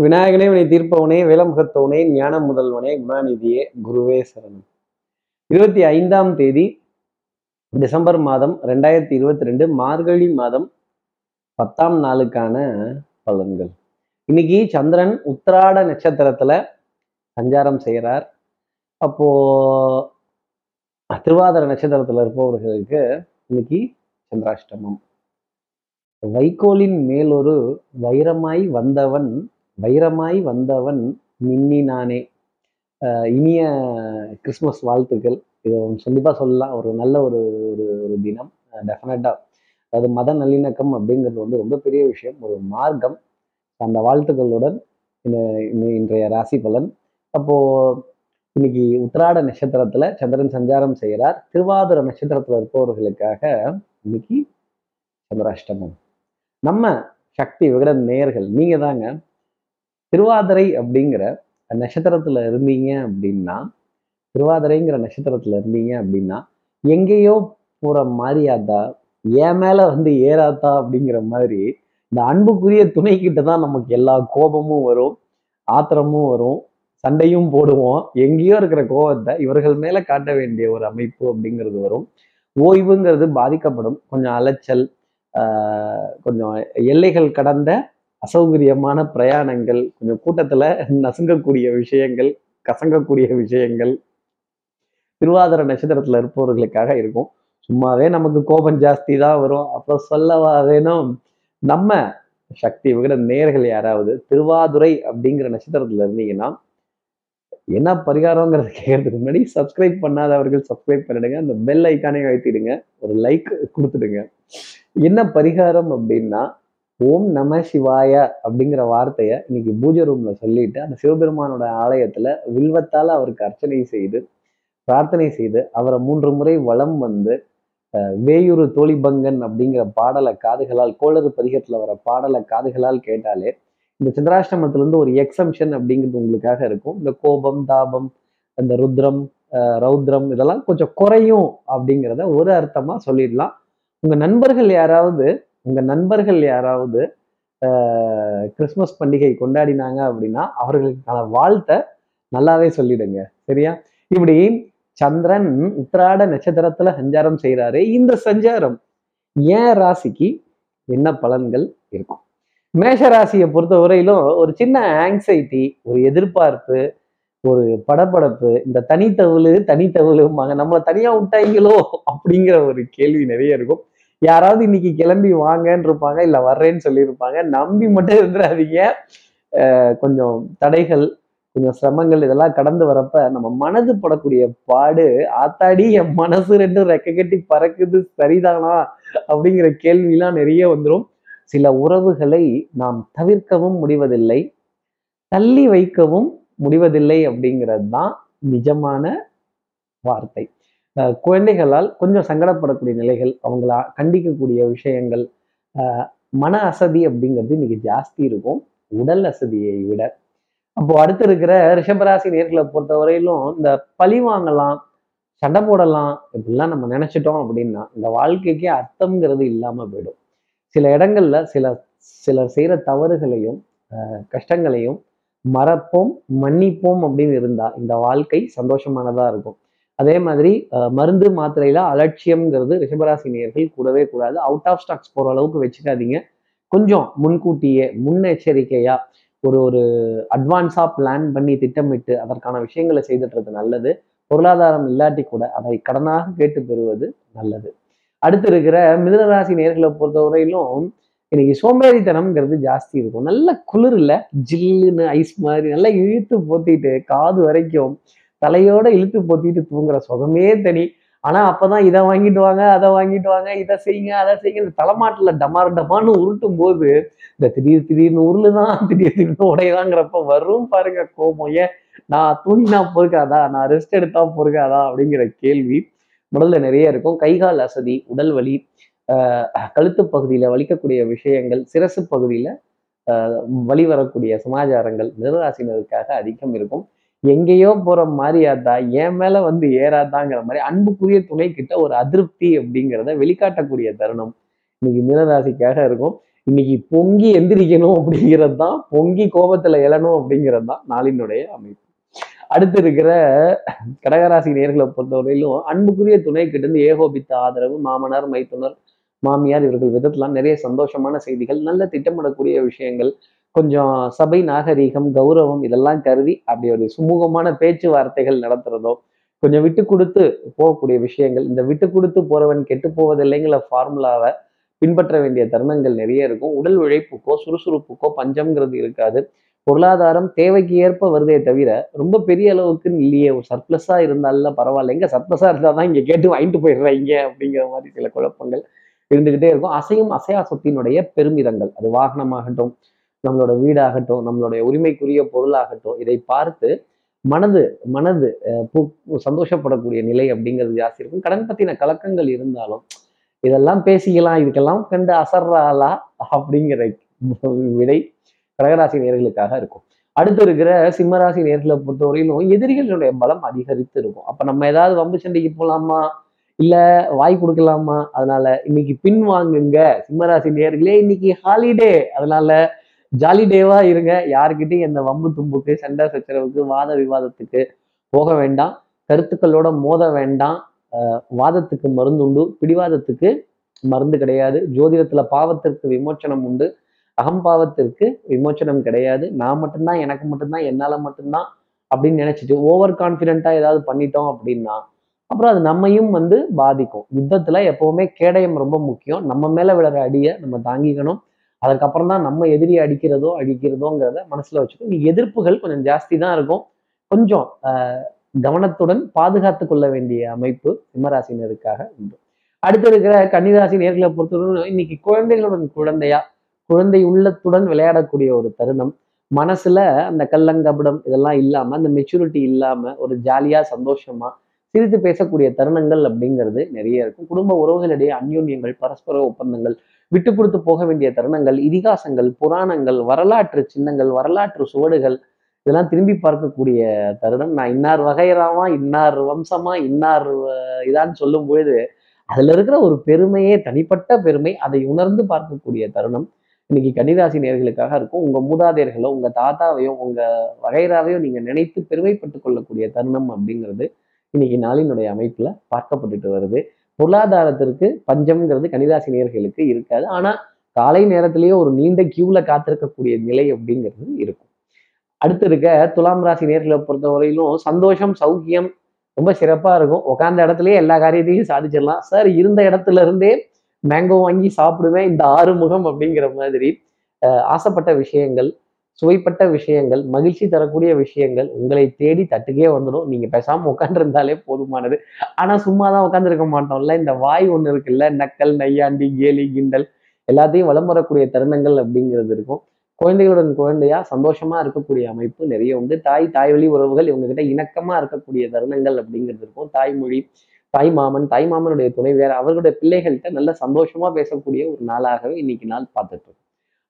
விநாயகனே வினை தீர்ப்பவனே விலமுகத்தவனே ஞான முதல்வனே குணாநிதியே குருவே சரணம். இருபத்தி ஐந்தாம் தேதி டிசம்பர் மாதம் ரெண்டாயிரத்தி இருபத்தி ரெண்டு மார்கழி மாதம் பத்தாம் நாளுக்கான பலன்கள். இன்னைக்கு சந்திரன் உத்திராட நட்சத்திரத்துல சஞ்சாரம் செய்கிறார் அப்போ திருவாதிர நட்சத்திரத்துல இருப்பவர்களுக்கு இன்னைக்கு சந்திராஷ்டமம். வைக்கோலின் மேலொரு வைரமாய் வந்தவன் வைரமாய் வந்தவன் மின்னினானே. இனிய கிறிஸ்மஸ் வாழ்த்துக்கள். இது கண்டிப்பாக சொல்லலாம். ஒரு நல்ல ஒரு ஒரு ஒரு தினம். டெஃபினட்டாக அது மத நல்லிணக்கம் அப்படிங்கிறது வந்து ரொம்ப பெரிய விஷயம். ஒரு மார்க்கம் அந்த வாழ்த்துக்களுடன் இன்றைய ராசி பலன். அப்போ இன்னைக்கு உத்திராட நட்சத்திரத்துல சந்திரன் சஞ்சாரம் செய்கிறார். திருவாதிர நட்சத்திரத்தில் இருப்பவர்களுக்காக இன்னைக்கு சந்திராஷ்டமம். நம்ம சக்தி விகடன் நேயர்கள் நீங்க தாங்க திருவாதிரை அப்படிங்கிற நட்சத்திரத்துல இருந்தீங்க அப்படின்னா திருவாதிரைங்கிற நட்சத்திரத்துல இருந்தீங்க அப்படின்னா எங்கேயோ போற மாதிரியாத்தா என் மேல வந்து ஏறாத்தா அப்படிங்கிற மாதிரி இந்த அன்புக்குரிய துணை கிட்ட தான் நமக்கு எல்லா கோபமும் வரும் ஆத்திரமும் வரும் சண்டையும் போடுவோம். எங்கேயோ இருக்கிற கோபத்தை இவர்கள் மேல காட்ட வேண்டிய ஒரு அமைப்பு அப்படிங்கிறது வரும். ஓய்வுங்கிறது பாதிக்கப்படும். கொஞ்சம் அலைச்சல் கொஞ்சம் எல்லைகள் கடந்த அசௌகரியமான பிரயாணங்கள் கொஞ்சம் கூட்டத்தில் நசுங்கக்கூடிய விஷயங்கள் கசங்கக்கூடிய விஷயங்கள். திருவாதிர நட்சத்திரத்தில் இருப்பவர்களுக்காக இருக்கும். சும்மாவே நமக்கு கோபம் ஜாஸ்தி தான் வரும். அப்புறம் சொல்லவா வேணும்? நம்ம சக்தி விகிட நேர்கள் யாராவது திருவாதுரை அப்படிங்கிற நட்சத்திரத்தில் இருந்தீங்கன்னா என்ன பரிகாரங்கிறத கேட்கறதுக்கு முன்னாடி சப்ஸ்கிரைப் பண்ணாதவர்கள் சப்ஸ்கிரைப் பண்ணிடுங்க. அந்த பெல் ஐக்கானே வைத்திடுங்க ஒரு லைக் கொடுத்துடுங்க. என்ன பரிகாரம் அப்படின்னா ஓம் நம சிவாய அப்படிங்கிற வார்த்தையை இன்னைக்கு பூஜை ரூம்ல சொல்லிட்டு அந்த சிவபெருமானோட ஆலயத்துல வில்வத்தால் அவருக்கு அர்ச்சனை செய்து பிரார்த்தனை செய்து அவரை மூன்று முறை வளம் வந்து வேயூரு தோழிபங்கன் அப்படிங்கிற பாடலை காதுகளால் கோளறு பதிகத்துல வர பாடலை காதுகளால் கேட்டாலே இந்த சந்திராஷ்டமத்திலிருந்து ஒரு எக்ஸம்ஷன் அப்படிங்கிறது உங்களுக்காக இருக்கும். இந்த கோபம் தாபம் இந்த ருத்ரம் ரௌத்ரம் இதெல்லாம் கொஞ்சம் குறையும் அப்படிங்கிறத ஒரு அர்த்தமா சொல்லிடலாம். உங்க நண்பர்கள் யாராவது உங்கள் நண்பர்கள் யாராவது கிறிஸ்மஸ் பண்டிகை கொண்டாடினாங்க அப்படின்னா அவர்களுக்கான வாழ்த்தை நல்லாவே சொல்லிடுங்க. சரியா? இப்படி சந்திரன் உத்திராட நட்சத்திரத்துல சஞ்சாரம் செய்யறாரு இந்த சஞ்சாரம் ஏன் ராசிக்கு என்ன பலன்கள் இருக்கும்? மேஷ ராசியை பொறுத்த வரையிலும் ஒரு சின்ன ஆங்ஸைட்டி ஒரு எதிர்பார்ப்பு ஒரு படப்படப்பு இந்த தனித்தவுளு தனித்தவுளும்பாங்க. நம்மளை தனியா விட்டாங்களோ அப்படிங்கிற ஒரு கேள்வி நிறைய இருக்கும். யாராவது இன்னைக்கு கிளம்பி வாங்கன்னு இருப்பாங்க இல்லை வர்றேன்னு சொல்லியிருப்பாங்க நம்பி மட்டும் இருந்துடாதீங்க கொஞ்சம் தடைகள் கொஞ்சம் சிரமங்கள் இதெல்லாம் கடந்து வரப்ப நம்ம மனது படக்கூடிய பாடு ஆத்தாடி என் மனசு ரெண்டும் ரெக்க கட்டி பறக்குது சரிதானா? அப்படிங்கிற கேள்விலாம் நிறைய வந்துடும் சில உறவுகளை நாம் தவிர்க்கவும் முடிவதில்லை தள்ளி வைக்கவும் முடிவதில்லை அப்படிங்கிறது தான் நிஜமான வார்த்தை. குழந்தைகளால் கொஞ்சம் சங்கடப்படக்கூடிய நிலைகள் அவங்கள கண்டிக்கக்கூடிய விஷயங்கள் மன அசதி அப்படிங்கிறது இன்னைக்கு ஜாஸ்தி இருக்கும். உடல் அசதியை விட. அப்போ அடுத்து இருக்கிற ரிஷபராசி நேர்களை பொறுத்த வரையிலும் இந்த பழி வாங்கலாம் சண்டை போடலாம் இப்படிலாம் நம்ம நினைச்சிட்டோம் அப்படின்னா இந்த வாழ்க்கைக்கே அர்த்தம்ங்கிறது இல்லாம போயிடும். சில இடங்கள்ல சில சிலர் செய்யற தவறுகளையும் கஷ்டங்களையும் மறப்போம் மன்னிப்போம் அப்படின்னு இருந்தா இந்த வாழ்க்கை சந்தோஷமானதா இருக்கும். அதே மாதிரி மருந்து மாத்திரையில அலட்சியம்ங்கிறது ரிஷபராசி நேர்கள் கூடவே கூடாது. அவுட் ஆஃப் ஸ்டாக்ஸ் போற அளவுக்கு வச்சுக்காதீங்க. கொஞ்சம் முன்கூட்டியே முன்னெச்சரிக்கையா ஒரு ஒரு அட்வான்ஸா பிளான் பண்ணி திட்டமிட்டு அதற்கான விஷயங்களை செய்துட்டுறது நல்லது. பொருளாதாரம் இல்லாட்டி கூட அதை கடனாக கேட்டு பெறுவது நல்லது. அடுத்து இருக்கிற மிதனராசி நேர்களை பொறுத்தவரையிலும் இன்னைக்கு சோம்பேறித்தனம்ங்கிறது ஜாஸ்தி இருக்கும். நல்ல குளிர் இல்லை ஜில்லுன்னு ஐஸ் மாதிரி நல்லா இழுத்து போத்திட்டு காது வரைக்கும் தலையோட இழுத்து போத்திட்டு தூங்குற சுகமே தனி. ஆனா அப்பதான் இதை வாங்கிட்டு வாங்க அதை வாங்கிட்டு வாங்க இதை செய்யுங்க அதை செய்யுங்க. இந்த தலைமாட்டுல டமார் டமான்னு உருட்டும் போது இந்த திடீர் திடீர்னு உருளுதான் திடீர் திடீர்னு உடையதாங்கிறப்ப வரும் பாருங்க கோபம் ஏன் நான் தூங்கினா பொறுக்காதா? நான் ரெஸ்ட் எடுத்தா பொறுக்காதா? அப்படிங்கிற கேள்வி முதல்ல நிறைய இருக்கும். கைகால் அசதி உடல் வலி கழுத்து பகுதியில் வலிக்கக்கூடிய விஷயங்கள் சிரசு பகுதியில் வழி வரக்கூடிய சமாச்சாரங்கள் மிதராசினருக்காக அதிகம் இருக்கும். எங்கேயோ போற மாதிரியாதா என் மேல வந்து ஏறாதாங்கிற மாதிரி அன்புக்குரிய துணை கிட்ட ஒரு அதிருப்தி அப்படிங்கிறத வெளிக்காட்டக்கூடிய தருணம். இன்னைக்கு மீனராசிக்காக இருக்கும். இன்னைக்கு பொங்கி எந்திரிக்கணும் அப்படிங்கிறது தான் பொங்கி கோபத்துல எழணும் அப்படிங்கிறது தான் நாளினுடைய அமைப்பு. அடுத்து இருக்கிற கடகராசி நேர்களை பொறுத்தவரையிலும் அன்புக்குரிய துணை கிட்ட இருந்து ஏகோபித்த ஆதரவு மாமனார் மைத்துனர் மாமியார் இவர்கள் விதத்துலாம் நிறைய சந்தோஷமான செய்திகள் நல்ல திட்டமிடக்கூடிய விஷயங்கள் கொஞ்சம் சபை நாகரீகம் கௌரவம் இதெல்லாம் கருதி அப்படி ஒரு சுமூகமான பேச்சுவார்த்தைகள் நடத்துறதோ கொஞ்சம் விட்டு கொடுத்து போகக்கூடிய விஷயங்கள் இந்த விட்டு கொடுத்து போறவன் கெட்டு போவதில்லைங்கிற ஃபார்முலாவை பின்பற்ற வேண்டிய தருணங்கள் நிறைய இருக்கும். உடல் உழைப்புக்கோ சுறுசுறுப்புக்கோ பஞ்சம்ங்கிறது இருக்காது. பொருளாதாரம் தேவைக்கு ஏற்ப வருதே தவிர ரொம்ப பெரிய அளவுக்கு இல்லையே ஒரு சர்ப்ளஸா இருந்தாலும் பரவாயில்ல. எங்க சர்ப்ளஸா இருந்தால் தான் இங்க கேட்டு வாங்கிட்டு போயிடுறாங்க அப்படிங்கிற மாதிரி சில குழப்பங்கள் இருந்துகிட்டே இருக்கும். அசையும் அசையா சொத்தினுடைய பெருமிதங்கள். அது வாகனமாகட்டும் நம்மளோட வீடாகட்டும் நம்மளுடைய உரிமைக்குரிய பொருளாகட்டும் இதை பார்த்து மனது மனது சந்தோஷப்படக்கூடிய நிலை அப்படிங்கிறது ஜாஸ்தி இருக்கும் கடன் பற்றின கலக்கங்கள் இருந்தாலும் இதெல்லாம் பேசிக்கலாம் இதுக்கெல்லாம் கண்டு அசர்றாளா அப்படிங்கிற விடை கடகராசி நேர்களுக்காக இருக்கும். அடுத்து இருக்கிற சிம்மராசி நேர்களை பொறுத்தவரையிலும் எதிரிகளுடைய பலம் அதிகரித்து இருக்கும். அப்ப நம்ம ஏதாவது வம்பு சண்டைக்கு போகலாமா இல்லை வாய் கொடுக்கலாமா? அதனால இன்னைக்கு பின் வாங்குங்க சிம்மராசி நேர்களே இன்னைக்கு ஹாலிடே அதனால ஜாலி டேவா இருங்க. யாருக்கிட்டையும் எந்த வம்பு தும்புக்கு சண்டை சச்சரவுக்கு வாத விவாதத்துக்கு போக வேண்டாம். கருத்துக்களோட மோத வேண்டாம். வாதத்துக்கு மருந்து உண்டு. பிடிவாதத்துக்கு மருந்து கிடையாது. ஜோதிடத்துல பாவத்திற்கு விமோச்சனம் உண்டு. அகம்பாவத்திற்கு விமோச்சனம் கிடையாது. நான் மட்டும்தான் எனக்கு மட்டும்தான் என்னால மட்டும்தான் அப்படின்னு நினைச்சிட்டு ஓவர் கான்பிடென்ட்டா ஏதாவது பண்ணிட்டோம் அப்படின்னா அப்புறம் அது நம்மையும் வந்து பாதிக்கும். யுத்தத்துல எப்பவுமே கேடயம் ரொம்ப முக்கியம். நம்ம மேல விழுற அடியை நம்ம தாங்கிக்கணும். அதுக்கப்புறம் தான் நம்ம எதிரி அடிக்கிறதோ அடிக்கிறதோங்கிறத மனசுல வச்சுக்கணும் எதிர்ப்புகள் கொஞ்சம் ஜாஸ்தி தான் இருக்கும். கொஞ்சம் கவனத்துடன் பாதுகாத்து கொள்ள வேண்டிய அமைப்பு சிம்மராசினருக்காக உண்டு. அடுத்து இருக்கிற கன்னிராசி நேர்களை பொறுத்தவரை இன்னைக்கு குழந்தைகளுடன் குழந்தையா குழந்தை உள்ளத்துடன் விளையாடக்கூடிய ஒரு தருணம். மனசுல அந்த கல்லங்கபடம் இதெல்லாம் இல்லாம அந்த மெச்சூரிட்டி இல்லாம ஒரு ஜாலியா சந்தோஷமா சிரித்து பேசக்கூடிய தருணங்கள் அப்படிங்கிறது நிறைய இருக்கும். குடும்ப உறவுகளிடையே அந்யோன்யங்கள் பரஸ்பர ஒப்பந்தங்கள் விட்டு கொடுத்து போக வேண்டிய தருணங்கள் இதிகாசங்கள் புராணங்கள் வரலாற்று சின்னங்கள் வரலாற்று சுவடுகள் இதெல்லாம் திரும்பி பார்க்கக்கூடிய தருணம். நான் இன்னார் வகைராமா இன்னார் வம்சமா இன்னார் இதான்னு சொல்லும் பொழுது அதுல இருக்கிற ஒரு பெருமையே தனிப்பட்ட பெருமை அதை உணர்ந்து பார்க்கக்கூடிய தருணம். இன்னைக்கு கன்னிராசி நேர்களுக்காக இருக்கும். உங்க மூதாதையர்களோ உங்க தாத்தாவையோ உங்க வகைராவையோ நீங்க நினைத்து பெருமைப்பட்டு கொள்ளக்கூடிய தருணம் அப்படிங்கிறது இன்னைக்கு நாளினுடைய அமைப்புல பார்க்கப்பட்டுட்டு வருது. பொருளாதாரத்திற்கு பஞ்சம்ங்கிறது கணிதாசி நேர்களுக்கு இருக்காது. ஆனால் காலை நேரத்திலேயே ஒரு நீண்ட கியூல காத்திருக்கக்கூடிய நிலை அப்படிங்கிறது இருக்கும். அடுத்து இருக்க துலாம் ராசி நேர்களை பொறுத்த வரையிலும் சந்தோஷம் சௌக்கியம் ரொம்ப சிறப்பாக இருக்கும். உட்காந்த இடத்துலயே எல்லா காரியத்தையும் சாதிச்சிடலாம். சார் இருந்த இடத்துல இருந்தே மேங்கோ வாங்கி சாப்பிடுவேன் இந்த ஆறுமுகம் அப்படிங்கிற மாதிரி ஆசைப்பட்ட விஷயங்கள் சுவைப்பட்ட விஷயங்கள் மகிழ்ச்சி தரக்கூடிய விஷயங்கள் உங்களை தேடி தட்டுக்கே வந்துடும். நீங்க பேசாம உட்காந்துருந்தாலே போதுமானது. ஆனா சும்மா தான் உட்காந்துருக்க மாட்டோம்ல. இந்த வாய் ஒண்ணு இருக்குல்ல நக்கல் நையாண்டி கேலி கிண்டல் எல்லாத்தையும் வளம் வரக்கூடிய தருணங்கள் அப்படிங்கிறது இருக்கும். குழந்தைகளுடன் குழந்தையா சந்தோஷமா இருக்கக்கூடிய அமைப்பு நிறைய உண்டு. தாய் தாய் வழி உறவுகள் இவங்க கிட்ட இணக்கமா இருக்கக்கூடிய தருணங்கள் அப்படிங்கிறது இருக்கும். தாய்மொழி தாய் மாமன் தாய் மாமனுடைய துணைவியார் அவர்களுடைய பிள்ளைகள்கிட்ட நல்ல சந்தோஷமா பேசக்கூடிய ஒரு நாளாகவே இன்னைக்கு நாள் பார்த்துட்டு இருக்கோம்.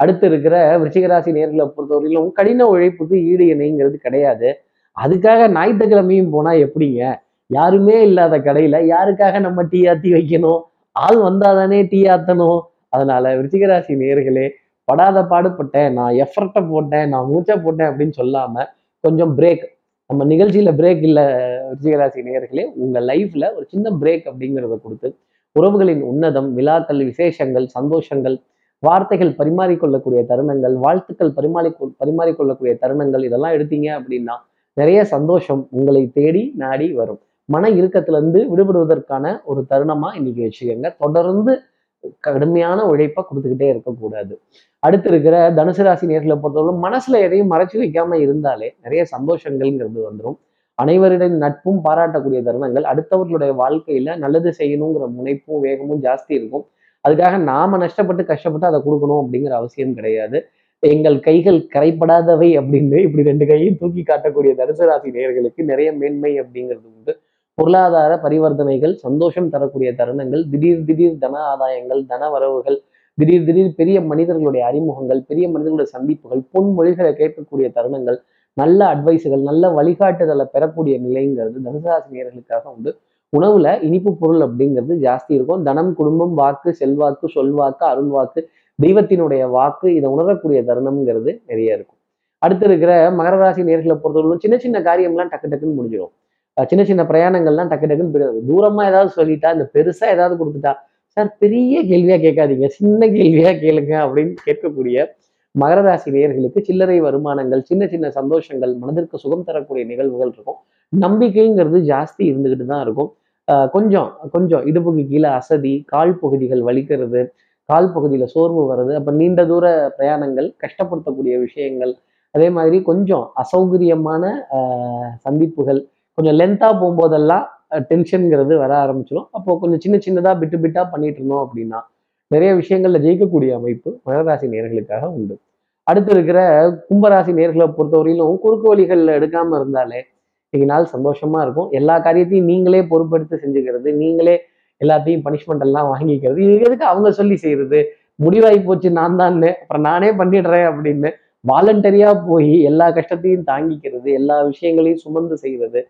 அடுத்து இருக்கிற விருச்சிகராசி நேர்களை பொறுத்தவரையிலும் கடின உழைப்புக்கு ஈடு இணைங்கிறது கிடையாது. அதுக்காக ஞாயிற்றுக்கிழமையும் போனால் எப்படிங்க? யாருமே இல்லாத கடையில் யாருக்காக நம்ம டீ ஆத்தி வைக்கணும்? ஆள் வந்தாதானே டீ ஆத்தணும்? அதனால விருச்சிகராசி நேர்களே படாத பாடுபட்டேன் நான் எஃபர்ட்டை போட்டேன் நான் மூச்சை போட்டேன் அப்படின்னு சொல்லாமல் கொஞ்சம் பிரேக் நம்ம நிகழ்ச்சியில் பிரேக் இல்லை விருச்சிகராசி நேயர்களே உங்கள் லைஃப்பில் ஒரு சின்ன பிரேக் அப்படிங்கிறத கொடுத்து உறவுகளின் உன்னதம் விழாக்கள் விசேஷங்கள் சந்தோஷங்கள் வார்த்தைகள் பரிமாறிக்கொள்ளக்கூடிய தருணங்கள் வாழ்த்துக்கள் பரிமாறி பரிமாறிக்கொள்ளக்கூடிய தருணங்கள் இதெல்லாம் எடுத்தீங்க அப்படின்னா நிறைய சந்தோஷம் உங்களை தேடி நாடி வரும். மன இறுக்கத்துல இருந்து விடுபடுவதற்கான ஒரு தருணமா இன்னைக்கு வச்சுக்கோங்க. தொடர்ந்து கடுமையான உழைப்பை கொடுத்துக்கிட்டே இருக்கக்கூடாது. அடுத்து இருக்கிற தனுசு ராசி நேர்களை பொறுத்தவரை மனசுல எதையும் மறைச்சு வைக்காம இருந்தாலே நிறைய சந்தோஷங்கள்ங்கிறது வந்துடும் அனைவரிடம் நட்பும் பாராட்டக்கூடிய தருணங்கள். அடுத்தவர்களுடைய வாழ்க்கையில நல்லது செய்யணுங்கிற முனைப்பும் வேகமும் ஜாஸ்தி இருக்கும். அதுக்காக நாம நஷ்டப்பட்டு கஷ்டப்பட்டு அதை கொடுக்கணும் அப்படிங்கிற அவசியம் கிடையாது. எங்கள் கைகள் கரைப்படாதவை அப்படின்னு இப்படி ரெண்டு கையும் தூக்கி காட்டக்கூடிய தனுசு ராசி நேர்களுக்கு நிறைய மேன்மை அப்படிங்கிறது உண்டு. பொருளாதார பரிவர்த்தனைகள் சந்தோஷம் தரக்கூடிய தருணங்கள் திடீர் திடீர் தன ஆதாயங்கள் தன வரவுகள் திடீர் திடீர் பெரிய மனிதர்களுடைய அறிமுகங்கள் பெரிய மனிதர்களுடைய சந்திப்புகள் பொன்மொழிகளை கேட்கக்கூடிய தருணங்கள் நல்ல அட்வைஸுகள் நல்ல வழிகாட்டுதலை பெறக்கூடிய நிலைங்கிறது தனுசாசினியர்களுக்காக உண்டு. உணவுல இனிப்பு பொருள் அப்படிங்கிறது ஜாஸ்தி இருக்கும். தனம் குடும்பம் வாக்கு செல்வாக்கு சொல்வாக்கு அருள் வாக்கு தெய்வத்தினுடைய வாக்கு இதை உணரக்கூடிய தருணம்ங்கிறது நிறைய இருக்கும். அடுத்து இருக்கிற மகர ராசி நேர்களை பொறுத்தவரைக்கும் சின்ன சின்ன காரியம்லாம் டக்கு டக்குன்னு முடிஞ்சிடும். சின்ன சின்ன பிரயாணங்கள்லாம் டக்கு டக்குன்னு போயிடும். தூரமா ஏதாவது சொல்லிட்டா இந்த பெருசா ஏதாவது கொடுத்துட்டா சார் பெரிய கேள்வியா கேட்காதீங்க சின்ன கேள்வியா கேளுங்க அப்படின்னு கேட்கக்கூடிய மகர ராசி நேயர்களுக்கு சில்லறை வருமானங்கள் சின்ன சின்ன சந்தோஷங்கள் மனதிற்கு சுகம் தரக்கூடிய நிகழ்வுகள் இருக்கும். நம்பிக்கைங்கிறது ஜாஸ்தி இருந்துகிட்டு தான் இருக்கும். கொஞ்சம் கொஞ்சம் இடுப்புக்கு கீழே அசதி கால் பகுதிகள் வலிக்கிறது கால் பகுதியில் சோர்வு வர்றது அப்போ நீண்ட தூர பிரயாணங்கள் கஷ்டப்படுத்தக்கூடிய விஷயங்கள் அதே மாதிரி கொஞ்சம் அசௌகரியமான சந்திப்புகள் கொஞ்சம் லென்த்தாக போகும்போதெல்லாம் டென்ஷனுங்கிறது வர ஆரம்பிச்சிடும் அப்போ கொஞ்சம் சின்ன சின்னதாக பிட்டு பிட்டாக பண்ணிட்டு இருந்தோம் அப்படின்னா நிறைய விஷயங்களில் ஜெயிக்கக்கூடிய அமைப்பு மகராசி நேர்களுக்காக உண்டு. அடுத்து இருக்கிற கும்பராசி நேர்களை பொறுத்தவரையிலும் குறுக்கு வழிகள்ல எடுக்காமல் இருந்தாலே இன்னைக்கு நாள் சந்தோஷமா இருக்கும். எல்லா காரியத்தையும் நீங்களே பொறுப்பெடுத்து செஞ்சுக்கிறது நீங்களே எல்லாத்தையும் பனிஷ்மெண்ட் எல்லாம் வாங்கிக்கிறது. இது எதுக்கு அவங்க சொல்லி செய்யறது? முடிவாகி போச்சு நான் தான் அப்புறம் நானே பண்ணிடுறேன் அப்படின்னு வாலண்டரியா போய் எல்லா கஷ்டத்தையும் தாங்கிக்கிறது எல்லா விஷயங்களையும் சுமந்து செய்யறது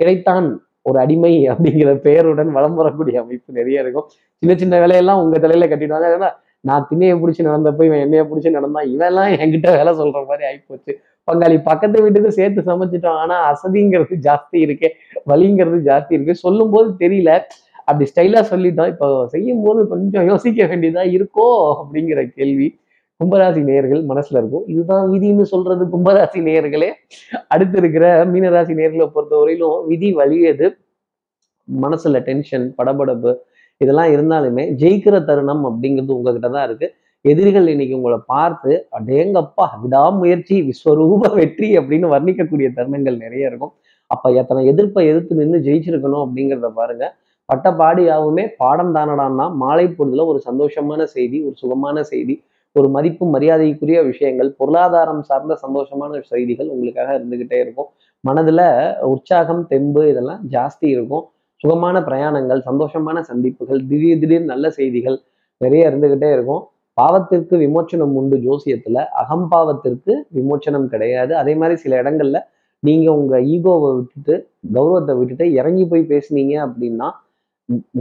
கிடைத்தான் ஒரு அடிமை அப்படிங்கிற பெயருடன் வளம் வரக்கூடிய அமைப்பு நிறைய இருக்கும். சின்ன சின்ன வேலையெல்லாம் உங்க தலையில கட்டிடுவாங்க. ஏன்னா நான் திண்ணையை பிடிச்சி நடந்தப்போ இவன் என்னைய பிடிச்சி நடந்தான் இவெல்லாம் என்கிட்ட வேலை சொல்ற மாதிரி ஆயிப்போச்சு. பங்காளி பக்கத்து வீட்டுக்கு சேர்த்து சமைச்சிட்டோம். ஆனா அசதிங்கிறது ஜாஸ்தி இருக்கு வலிங்கிறது ஜாஸ்தி இருக்கு. சொல்லும் போது தெரியல. அப்படி ஸ்டைலா சொல்லிட்டோம். இப்போ செய்யும் போது கொஞ்சம் யோசிக்க வேண்டியதா இருக்கோ அப்படிங்கிற கேள்வி கும்பராசி நேயர்கள் மனசுல இருக்கும். இதுதான் விதின்னு சொல்றது கும்பராசி நேயர்களே. அடுத்து இருக்கிற மீனராசி நேர்களை பொறுத்தவரையிலும் விதி வலியது. மனசுல டென்ஷன் படபடப்பு இதெல்லாம் இருந்தாலுமே ஜெயிக்கிற தருணம் அப்படிங்கிறது உங்ககிட்ட தான் இருக்கு. எதிரிகள் இன்னைக்கு உங்களை பார்த்து அடேங்கப்பா விடாமுயற்சி விஸ்வரூப வெற்றி அப்படின்னு வர்ணிக்கக்கூடிய தருணங்கள் நிறைய இருக்கும். அப்ப எத்தனை எதிர்ப்பை எதிர்த்து நின்று ஜெயிச்சிருக்கணும் அப்படிங்கிறத பாருங்க. பட்ட பாடியாவுமே பாடம் தானடான்னா மாலை பொழுதுல ஒரு சந்தோஷமான செய்தி ஒரு சுகமான செய்தி ஒரு மதிப்பு மரியாதைக்குரிய விஷயங்கள் பொருளாதாரம் சார்ந்த சந்தோஷமான செய்திகள் உங்களுக்காக இருந்துகிட்டே இருக்கும். மனதுல உற்சாகம் தெம்பு இதெல்லாம் ஜாஸ்தி இருக்கும். சுகமான பிரயாணங்கள் சந்தோஷமான சந்திப்புகள் திடீர் திடீர் நல்ல செய்திகள் நிறைய இருந்துகிட்டே இருக்கும். பாவத்திற்கு விமோச்சனம் உண்டு ஜோசியத்துல. அகம்பாவத்திற்கு விமோச்சனம் கிடையாது. அதே மாதிரி சில இடங்கள்ல நீங்க உங்க ஈகோவை விட்டுட்டு கௌரவத்தை விட்டுட்டு இறங்கி போய் பேசுனீங்க அப்படின்னா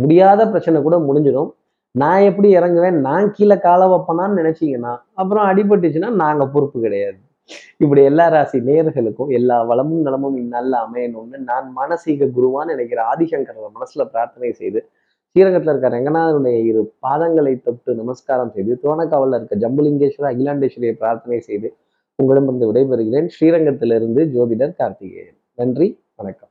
முடியாத பிரச்சனை கூட முடிஞ்சிடும். நான் எப்படி இறங்குவேன்? நான் கீழே காலை வைப்பேனான்னு நினைச்சீங்கன்னா அப்புறம் அடிபட்டுச்சுன்னா நாங்க பொறுப்பு கிடையாது. இப்படி எல்லா ராசி நேயர்களுக்கும் எல்லா வளமும் நலமும் இந்நாளில் அமையணும்னு நான் மானசீக குருவான்னு நினைக்கிற ஆதிசங்கர மனசுல பிரார்த்தனை செய்து ஸ்ரீரங்கத்தில் இருக்க ரங்கநாதனுடைய இரு பாதங்களை தொட்டு நமஸ்காரம் செய்து துவனக்காவல்ல இருக்க ஜம்புலிங்கேஸ்வரர் அகிலாண்டேஸ்வரியை பிரார்த்தனை செய்து உங்களிடமிருந்து விடைபெறுகிறேன். ஸ்ரீரங்கத்திலிருந்து ஜோதிடர் கார்த்திகேயன். நன்றி வணக்கம்.